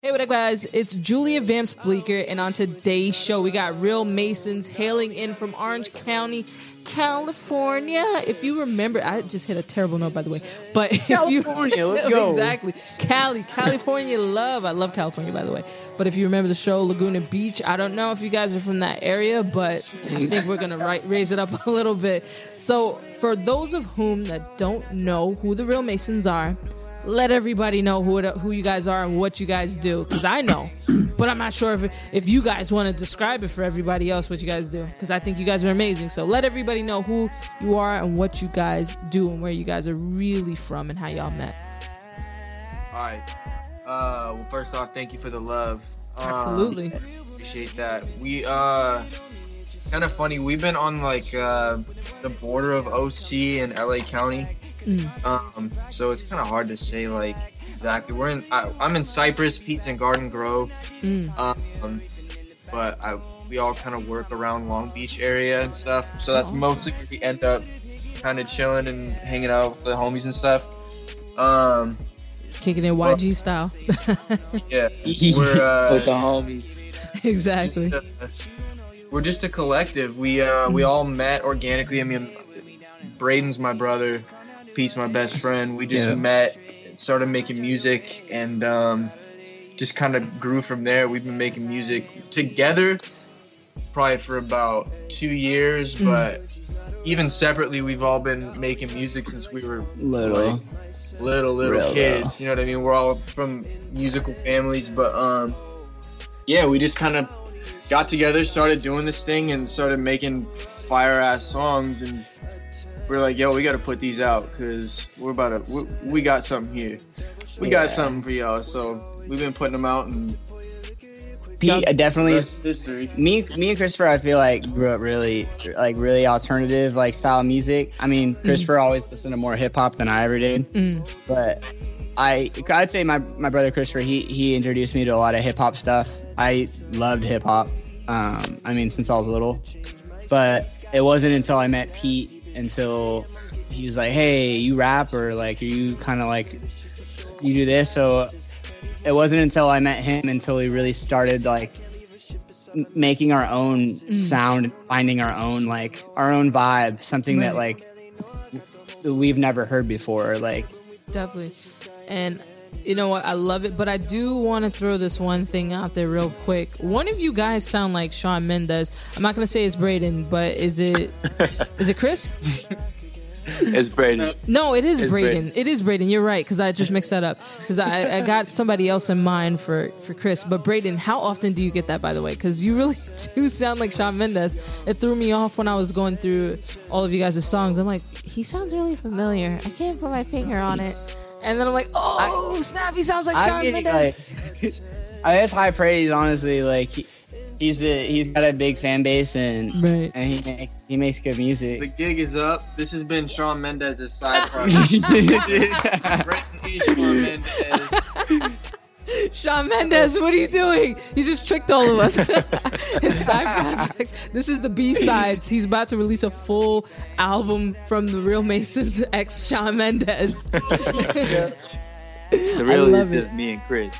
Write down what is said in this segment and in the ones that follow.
Hey, what up, guys? It's Julia Vamps Bleeker, and on today's show, we got Real Masons hailing in from Orange County, California. If you remember, I just hit a terrible note, by the way. But California, if you, let's go. exactly, Cali, California love. I love California, by the way. But if you remember the show Laguna Beach, I don't know if you guys are from that area, but I think we're gonna raise it up a little bit. So, for those of whom that don't know who the Real Masons are let everybody know who it, who you guys are and what you guys do because I know, but I'm not sure if if you guys want to describe it for everybody else what you guys do because I think you guys are amazing. So let everybody know who you are and what you guys do and where you guys are really from and how y'all met. All right. Uh, well, first off, thank you for the love. Um, Absolutely. appreciate that. We uh, kind of funny. We've been on like uh, the border of OC and LA County. Mm. Um, so it's kind of hard to say like exactly. We're in. I, I'm in Cypress, Pete's and Garden Grove. Mm. Um, but I we all kind of work around Long Beach area and stuff. So that's Oh. mostly where we end up kind of chilling and hanging out with the homies and stuff. Um, Kicking it YG style. yeah, we're uh, with the homies. exactly. just a- we're just a collective. We uh, we Mhm. all met organically. I mean, Braden's my brother, Pete's my best friend. We just Yeah. met, started making music, and um, just kind of grew from there. We've been making music together probably for about two years, Mhm. but even separately, we've all been making music since we were Little. like, little little Real kids. You know what I mean? We're all from musical families, but um, yeah, we just kind of got together, started doing this thing, and started making fire ass songs. And we're like, yo, we got to put these out because we're about to. We, we got something here. We Yeah. got something for y'all. So we've been putting them out, and Pete definitely is me me and Christopher I feel like grew up really like really alternative like style music. I mean Christopher always listened to more hip hop than I ever did, Mm. but I I'd say my my brother Christopher he he introduced me to a lot of hip hop stuff. I loved hip hop. Um, I mean since I was little, but it wasn't until I met Pete until he was like, "Hey, you rap or like are you kind of like you do this?" So it wasn't until I met him until we really started like making our own mm. sound finding our own like our own vibe something that like we've never heard before like Definitely. And you know what? I love it, but I do want to throw this one thing out there real quick. One of you guys sound like Shawn Mendes. I'm not gonna say it's Braden, but is it is it Chris? It's Braden. No, it is Braden. Braden. It is Braden. You're right because I just mixed that up because I, I got somebody else in mind for for Chris. But Braden, how often do you get that by the way? Because you really do sound like Shawn Mendes. It threw me off when I was going through all of you guys' songs. I'm like, he sounds really familiar. I can't put my finger on it. And then I'm like, oh snap, he sounds like I'm Sean getting, Mendez. like, I mean, it's high praise honestly like he, he's a, he's got a big fan base and right. and he makes he makes good music. The gig is up. This has been Shawn Mendes's side project. Braden is Shawn Mendes. Shawn Mendes, what are you doing? He's just tricked all of us. His side projects. This is the B sides. He's about to release a full album from the Real Masons ex Shawn Mendes. The I really love is it. just me and Chris.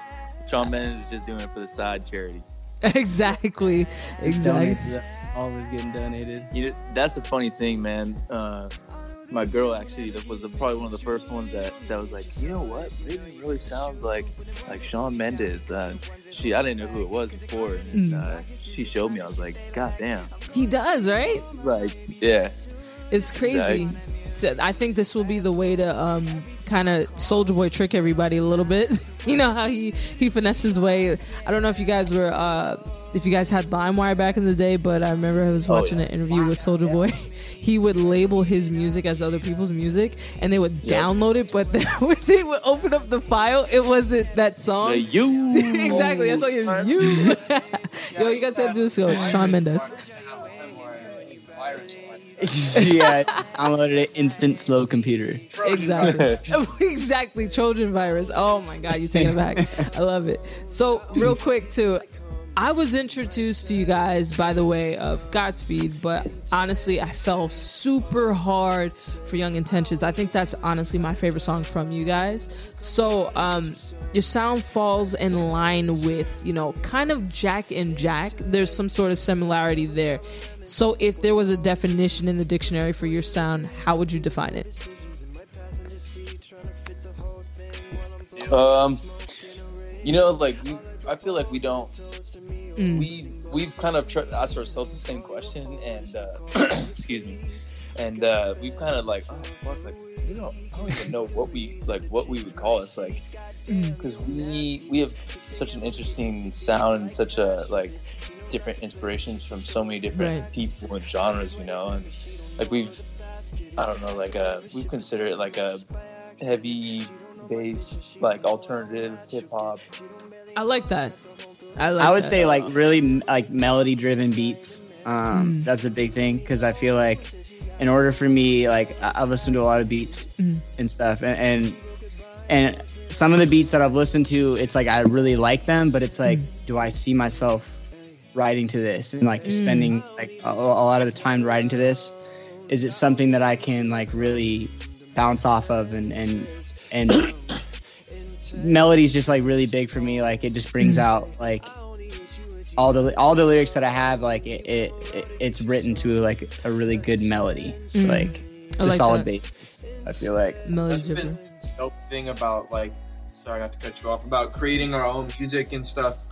Shawn Mendes is just doing it for the side charity. exactly. Exactly. Donated, always getting donated You know, that's the funny thing, man. Uh, my girl actually was the, probably one of the first ones that, that was like, you know what, Braden really sounds like like Shawn Mendes. Uh, she, I didn't know who it was before, and Mm. uh, she showed me. I was like, God damn, He does, right? like, yeah, It's crazy. So I think this will be the way to um, kind of Soulja Boy trick everybody a little bit. you know how he he finessed his way. I don't know if you guys were uh, if you guys had LimeWire back in the day, but I remember I was Oh, watching yeah. an interview with Soulja Boy. he would label his music as other people's music, and they would download it. But then when they would open up the file, it wasn't that song. the you exactly. That's all you. You. Yo, you got to do this. Yo, Shawn Mendes. yeah downloaded it instant slow computer Exactly. exactly. Trojan virus. Oh my God, you taking it back. I love it. So, real quick, too, I was introduced to you guys by the way of Godspeed, but honestly, I fell super hard for Young Intentions. I think that's honestly my favorite song from you guys. So, um, your sound falls in line with you know kind of Jack and Jack. There's some sort of similarity there. So if there was a definition in the dictionary for your sound, how would you define it? Um, you know, like we, I feel like we don't. We we've kind of tried to ask ourselves the same question, and uh, excuse me, and uh, we've kind of like, oh fuck, like we don't, I don't even know what we like, what we would call us, like, because we we have such an interesting sound and such a like different inspirations from so many different Right. people and genres, you know, and like we've, I don't know, like a we've considered it like a heavy bass, like alternative hip hop. I like that. I like. I would that. say like really like melody driven beats. Um, mm. That's a big thing because I feel like in order for me, like I- I've listened to a lot of beats mm. and stuff, and, and and some of the beats that I've listened to, it's like I really like them, but it's like, mm. do I see myself writing to this and like spending like a, a lot of the time writing to this? Is it something that I can like really bounce off of and and and melody's just like really big for me. Like it just brings mm. out like all the all the lyrics that I have. Like it, it, it it's written to like a really good melody. So, like I a like solid that. basis. I feel like melody That's been the dope thing about like sorry I not to cut you off about creating our own music and stuff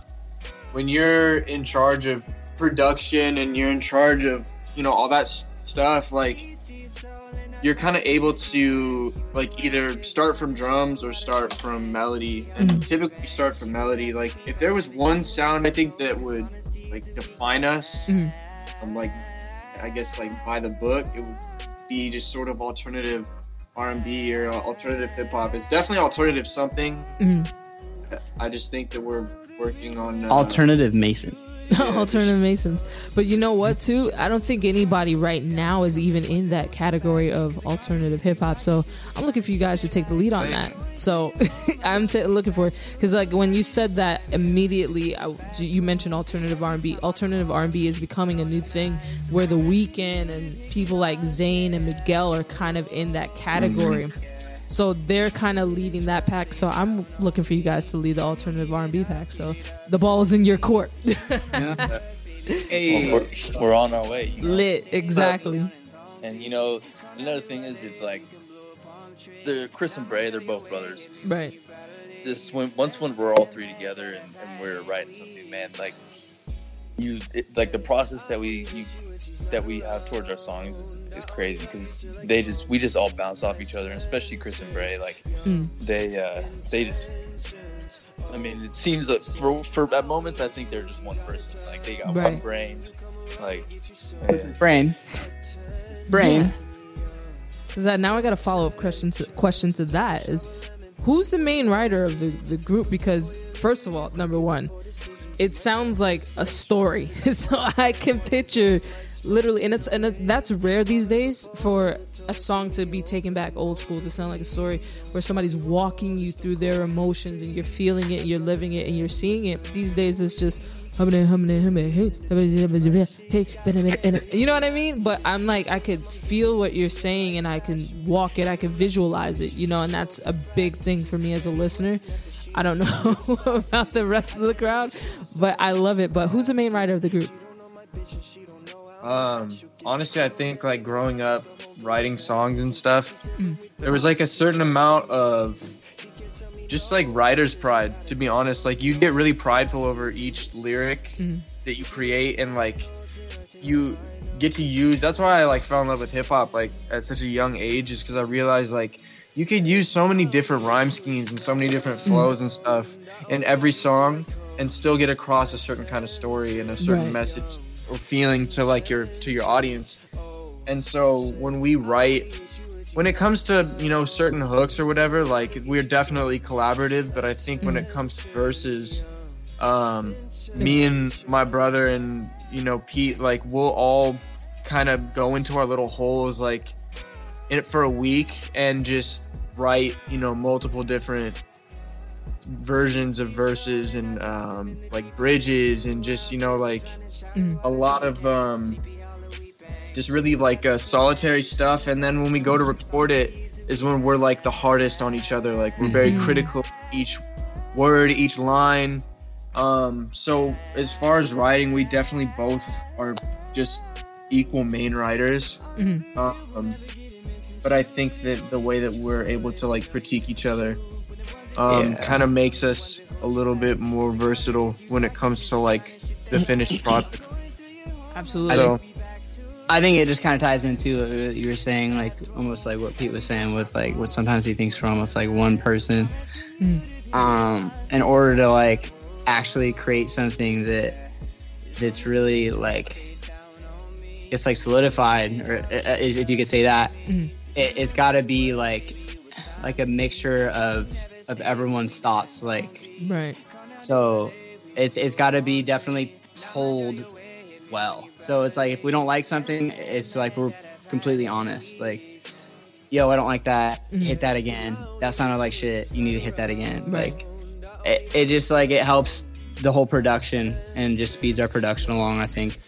when you're in charge of production and you're in charge of you know all that stuff like you're kind of able to like either start from drums or start from melody and typically start from melody like if there was one sound i think that would like define us Mhm. from like i guess like by the book it would be just sort of alternative r&b or alternative hip-hop it's definitely alternative something Mhm. i just think that we're working on uh, alternative Mason. alternative masons. But you know what too? I don't think anybody right now is even in that category of alternative hip-hop. So i'm looking for you guys to take the lead on that. So i'm t- looking for because like when you said that immediately I, you mentioned alternative r&b alternative r&b is becoming a new thing where the Weeknd and people like zayn and miguel are kind of in that category mm-hmm. So they're kind of leading that pack. So I'm looking for you guys to lead the alternative R&B pack. So the ball is in your court. Hey, We're, we're on our way. You know? Lit, exactly. And you know, another thing is, it's like they're Chris and Bray. They're both brothers. Right. This when once when we're all three together and, and we're writing something, man, like you, it, like the process that we you, that we have towards our songs is, is crazy because they just we just all bounce off each other, and especially Chris and Bray. Like Mm. they uh they just. I mean, it seems that for, for at moments, I think they're just one person. Like they got one brain. Like, yeah. brain, brain. Because now I got a follow up question to question to that is, who's the main writer of the the group? Because first of all, number one, it sounds like a story, so I can picture literally, and it's and that's rare these days for a song to be taken back old school to sound like a story where somebody's walking you through their emotions and you're feeling it, and you're living it, and you're seeing it. These days, it's just you know what I mean? But I'm like, I could feel what you're saying and I can walk it, I can visualize it, you know, and that's a big thing for me as a listener. I don't know about the rest of the crowd, but I love it. But who's the main writer of the group? Um, honestly, I think like growing up writing songs and stuff, there was like a certain amount of just like writer's pride. To be honest, like you get really prideful over each lyric that you create, and like you get to use. That's why I like fell in love with hip hop like at such a young age, is because I realized like you could use so many different rhyme schemes and so many different flows and stuff in every song, and still get across a certain kind of story and a certain Right. message or feeling to like your to your audience. And so when we write when it comes to, you know, certain hooks or whatever, like we're definitely collaborative, but I think when it comes to verses, um me and my brother and, you know, Pete, like we'll all kind of go into our little holes like in it for a week and just write, you know, multiple different versions of verses and um like bridges and just, you know, like Mm. a lot of um just really like uh, solitary stuff and then when we go to record it is when we're like the hardest on each other like we're very Mm. critical of each word, each line. Um, so as far as writing, we definitely both are just equal main writers. Mhm. Um, but I think that the way that we're able to like critique each other um, Yeah. kind of makes us a little bit more versatile when it comes to like the finished product. Absolutely. So I think it just kind of ties into what you were saying, like almost like what Pete was saying with like what sometimes he thinks for almost like one person. Mm. Um, in order to like actually create something that that's really like it's like solidified, or uh, if you could say that, Mhm. It, it's got to be like like a mixture of of everyone's thoughts, like right. so it's it's got to be definitely told well. So it's like if we don't like something, it's like we're completely honest. Like, yo, I don't like that. Mhm. Hit that again. That sounded like shit. You need to hit that again. Right. Like, it, it just like it helps the whole production and just speeds our production along. I think.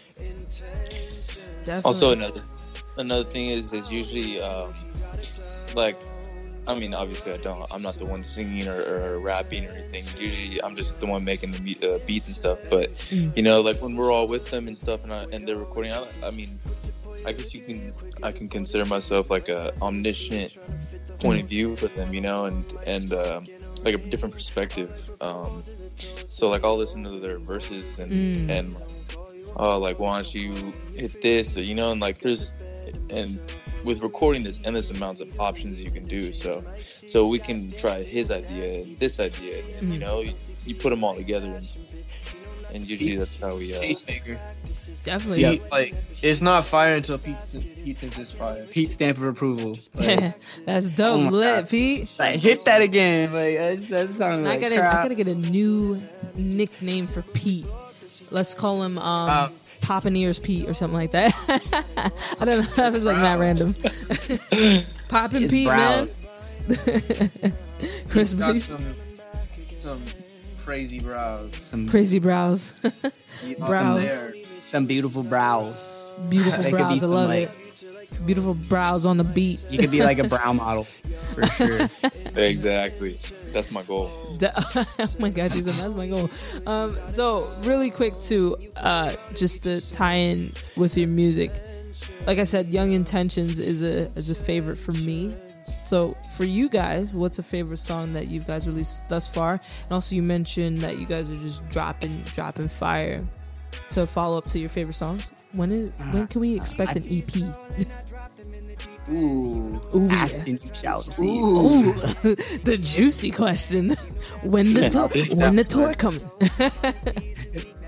Definitely. Also, another another thing is is usually um, like, I mean, obviously I don't. I'm not the one singing or, or rapping or anything. Usually I'm just the one making the uh, beats and stuff. But Mm. you know, like when we're all with them and stuff, and I, and they're recording. I, I mean, I guess you can I can consider myself like a omniscient point of view with them, you know, and and um, like a different perspective. Um, so like I'll listen to their verses and Mm. and oh like why don't you hit this or you know and like there's and with recording there's endless amounts of options you can do so so we can try his idea and this idea and you Mm. know you, you put them all together and and usually that's how we uh, Tastemaker. Definitely. Pete, like it's not fire until Pete, Pete thinks it's fire. Pete stamp of approval. Like, That's dope. Oh Lit, God. Pete. like, hit that again. Like that's, that sounded I like gotta, crap. I gotta get a new nickname for Pete. Let's call him um, Uh, Poppin' Ears Pete or something like that. I don't know. That was like not random. Poppin' Pete, brown. man. Chris He's got Breeze, some some crazy brows. some crazy brows, Brows. there. some beautiful brows. beautiful They be brows. I love like- it. Beautiful brows on the beat. You could be like a brow model for sure. exactly that's my goal oh my gosh, he that's my goal. Um, so really quick too, uh, just to tie in with your music. Like I said, Young Intentions is a is a favorite for me. So for you guys, what's a favorite song that you guys released thus far? And also you mentioned that you guys are just dropping dropping fire to follow up to your favorite songs. When is when can we expect an E EP? Ooh, Ooh, yeah. asking you shall see. Ooh, the juicy question. when the tour, when the tour coming?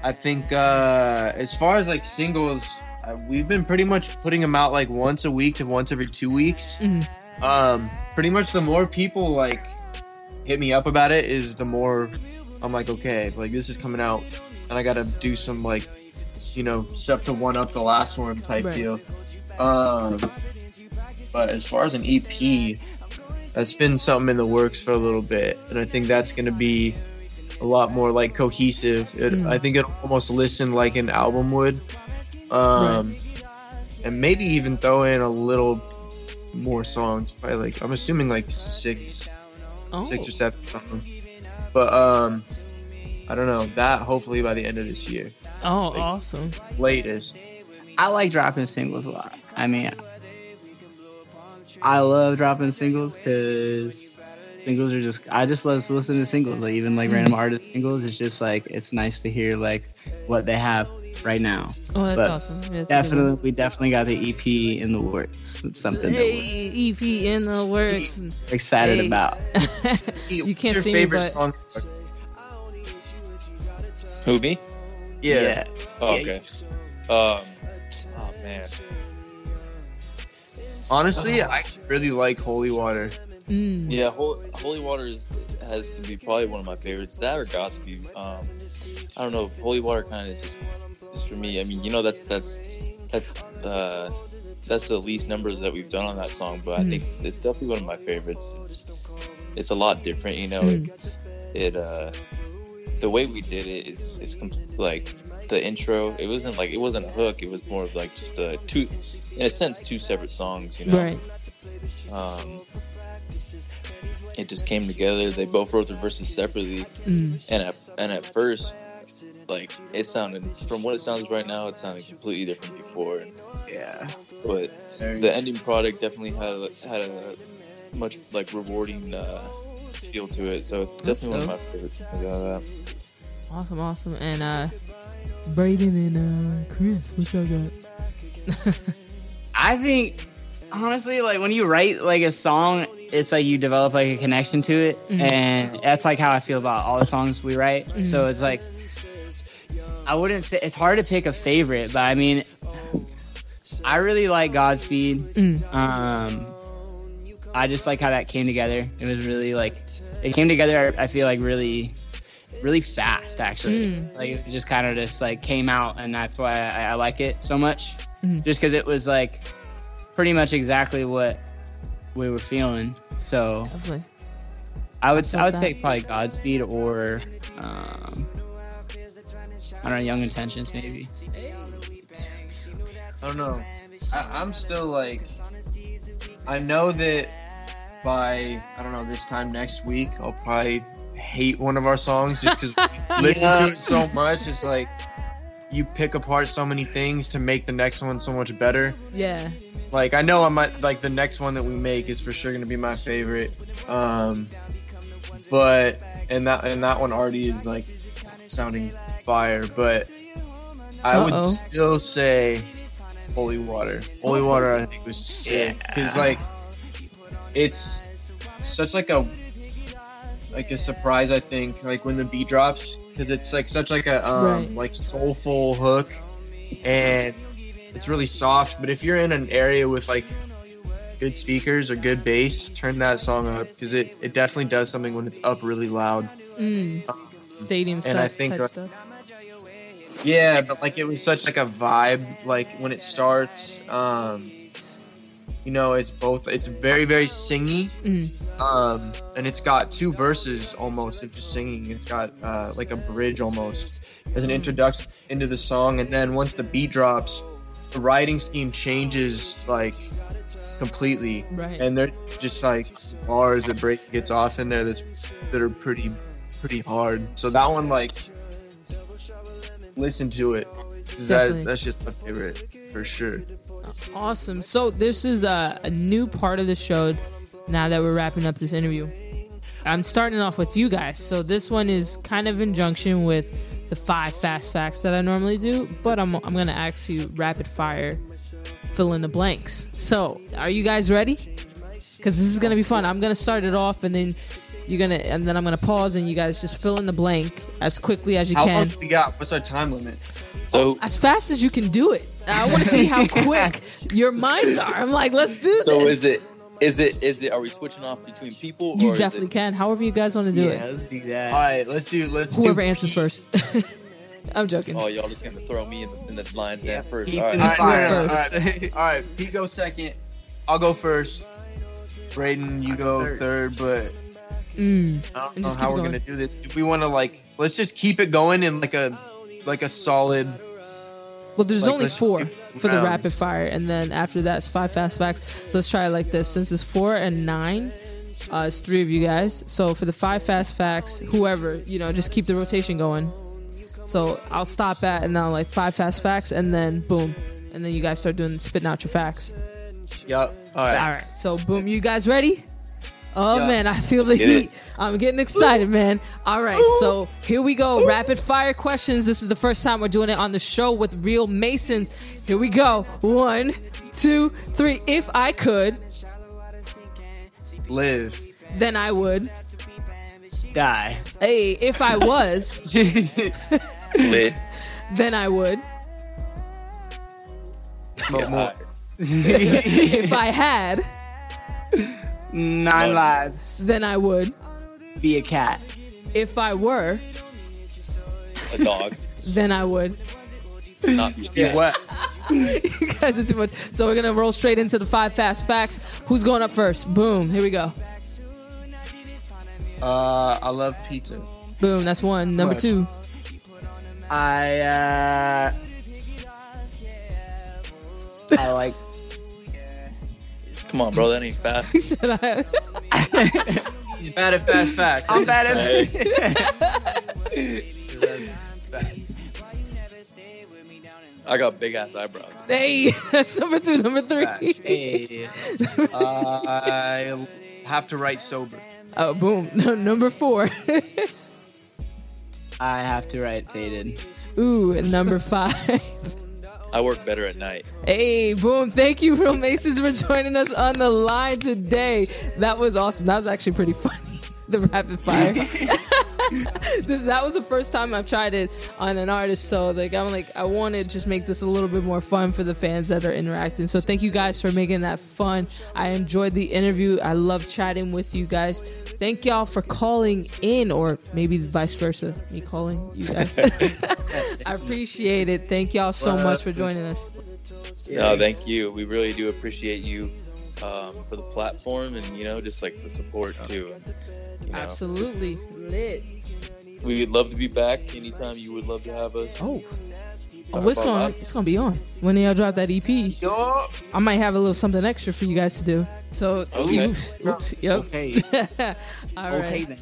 I think uh, as far as like singles, uh, we've been pretty much putting them out like once a week to once every two weeks. Mhm. Um, pretty much the more people like hit me up about it, is the more I'm like, okay, like this is coming out, and I gotta do some like, you know, stuff to one up the last one type Right. deal. Um, but as far as an EP, that's been something in the works for a little bit, and I think that's gonna be a lot more like cohesive. It, Mm. I think it almost listen like an album would, um, and maybe even throw in a little more songs. Probably like I'm assuming like six or seven songs. But um, I don't know. That hopefully by the end of this year, oh, like- awesome. latest. I like dropping singles a lot. I mean, I love dropping singles because singles are just. I just love to listen to singles, like even like Mm. random artist singles. It's just like it's nice to hear like what they have right now. Oh, that's But awesome. Yeah, that's Definitely, we definitely got the EP in the works. It's something that Hey, EP in the works. we're excited Hey. about. you What's can't your sing it, favorite but song? who me Yeah. oh, Yeah. okay um oh man Honestly, I really like Holy Water. mm, Yeah, Holy, Holy Water is, has to be probably one of my favorites. That or Godspeed. Um, I don't know. Holy Water kind of just is for me. I mean, you know, that's that's that's uh, that's the least numbers that we've done on that song, but I Mm. think it's, it's definitely one of my favorites. It's it's a lot different, you know. Mm. It, it uh, the way we did it is is com- like the intro. It wasn't like it wasn't a hook. It was more of like just a two, in a sense, two separate songs. You know. right. Um, it just came together. They both wrote their verses separately, Mm. and at and at first, like it sounded from what it sounds right now, it sounded completely different before. Yeah. But the ending product definitely had a, had a much like rewarding uh, feel to it. So it's That's definitely one of my favorites. I. Awesome, awesome. And uh Braden and uh Chris, what y'all got? I think honestly, like when you write like a song, it's like you develop like a connection to it, Mhm. and that's like how I feel about all the songs we write. Mhm. So it's like I wouldn't say it's hard to pick a favorite, but I mean, I really like Godspeed. Mm. Um, I just like how that came together. It was really like it came together. I feel like really, really fast actually. Mm. Like it just kind of just like came out, and that's why I, I like it so much. Mhm. Just because it was like pretty much exactly what we were feeling. So Definitely. I would I I, would felt say probably Godspeed or um, I don't know Young Intentions maybe. I don't know. I, I'm still like, I know that by I don't know this time next week I'll probably hate one of our songs just because we listen to it so much. It's like you pick apart so many things to make the next one so much better. Yeah. Like I know I might like the next one that we make is for sure gonna be my favorite. Um, but and that and that one already is like sounding fire. But I Uh-oh. would still say Holy Water. Holy Water I think was sick because Yeah. like it's such like a like a surprise I think like when the beat drops because it's like such like a um Right. like soulful hook and it's really soft but if you're in an area with like good speakers or good bass turn that song up because it, it definitely does something when it's up really loud Mm. Stadium And I think, type uh, stuff. yeah but like it was such like a vibe like when it starts um you know it's both it's very very singy Mm. um and it's got two verses almost of just singing it's got uh like a bridge almost as an introduction into the song and then once the beat drops the writing scheme changes like completely Right. and there's just like bars that break gets off in there that's that are pretty pretty hard so that one like listen to it. That, that's just my favorite for sure Awesome. So this is a, a new part of the show now that we're wrapping up this interview. I'm starting off with you guys. So this one is kind of in junction with the five fast facts that I normally do, but I'm I'm gonna ask you rapid fire, fill in the blanks. So are you guys ready? Because this is gonna be fun. I'm gonna start it off and then you're gonna and then I'm gonna pause and you guys just fill in the blank as quickly as you how can. long do we got what's our time limit So As fast as you can do it. I want to see how quick your minds are. I'm like, let's do this. so is it is it is it are we switching off between people? You or definitely it, can. However you guys want to do it. yeah, it. let's do all that. right let's do let's Whoever do answers first. I'm joking. Oh, y'all just gonna throw me in the, in the lines Yeah, then first. Pete All in right. the All right, fire. all right, First. all right. All right, Pete go second. I'll go first. Braden, you go Third. third. but Mm. I don't And know how we're going. gonna do this. If we want to like, let's just keep it going in like a like a solid. Well, there's Like, only four for the rapid fire, and then after that's five fast facts. So let's try it like this. Since it's four and nine, uh, it's three of you guys. So for the five fast facts, whoever you know, just keep the rotation going. So I'll stop at and now like five fast facts, and then boom, and then you guys start doing spitting out your facts. Yup. All right. All right, so boom, you guys ready? Oh Yeah. man, I feel the heat. I'm getting excited, man. All right, so here we go. Rapid fire questions. This is the first time we're doing it on the show with real Masons. Here we go. One, two, three. If I could, Live. then I would. Die. Hey, if I was, Lit. then I would. More. If I had, Nine lives. then I would. Be a cat. If I were, A dog. then I would. Not Be wet. you guys are too much. So we're gonna roll straight into the five fast facts. Who's going up first? Boom. Here we go. Uh, I love pizza. Boom. That's one. Number Right. two. I uh I like Come on, bro. That ain't fast. He said I. He's bad at fast facts. I'm bad at fast. I got big ass eyebrows. Hey, that's number two. Number three. Hey, uh, I have to write sober. Oh, boom. number four. I have to write faded. Ooh, number five. I work better at night. Hey, boom. Thank you, Real Masons, for joining us on the line today. That was awesome. That was actually pretty funny. the rapid fire. this that was the first time I've tried it on an artist, so like I'm like I want to just make this a little bit more fun for the fans that are interacting. So thank you guys for making that fun. I enjoyed the interview. I love chatting with you guys. Thank y'all for calling in, or maybe vice versa, me calling you guys. I appreciate it. Thank y'all so much for joining us. No, thank you. We really do appreciate you um, for the platform and you know just like the support too. And, you know, Absolutely lit. Just- we would love to be back anytime you would love to have us. Oh. Oh, it's gonna it's gonna be on when y'all drop that EP. Yo, I might have a little something extra for you guys to do. So, Okay. oops, oops, yep. Okay. All right. Okay then.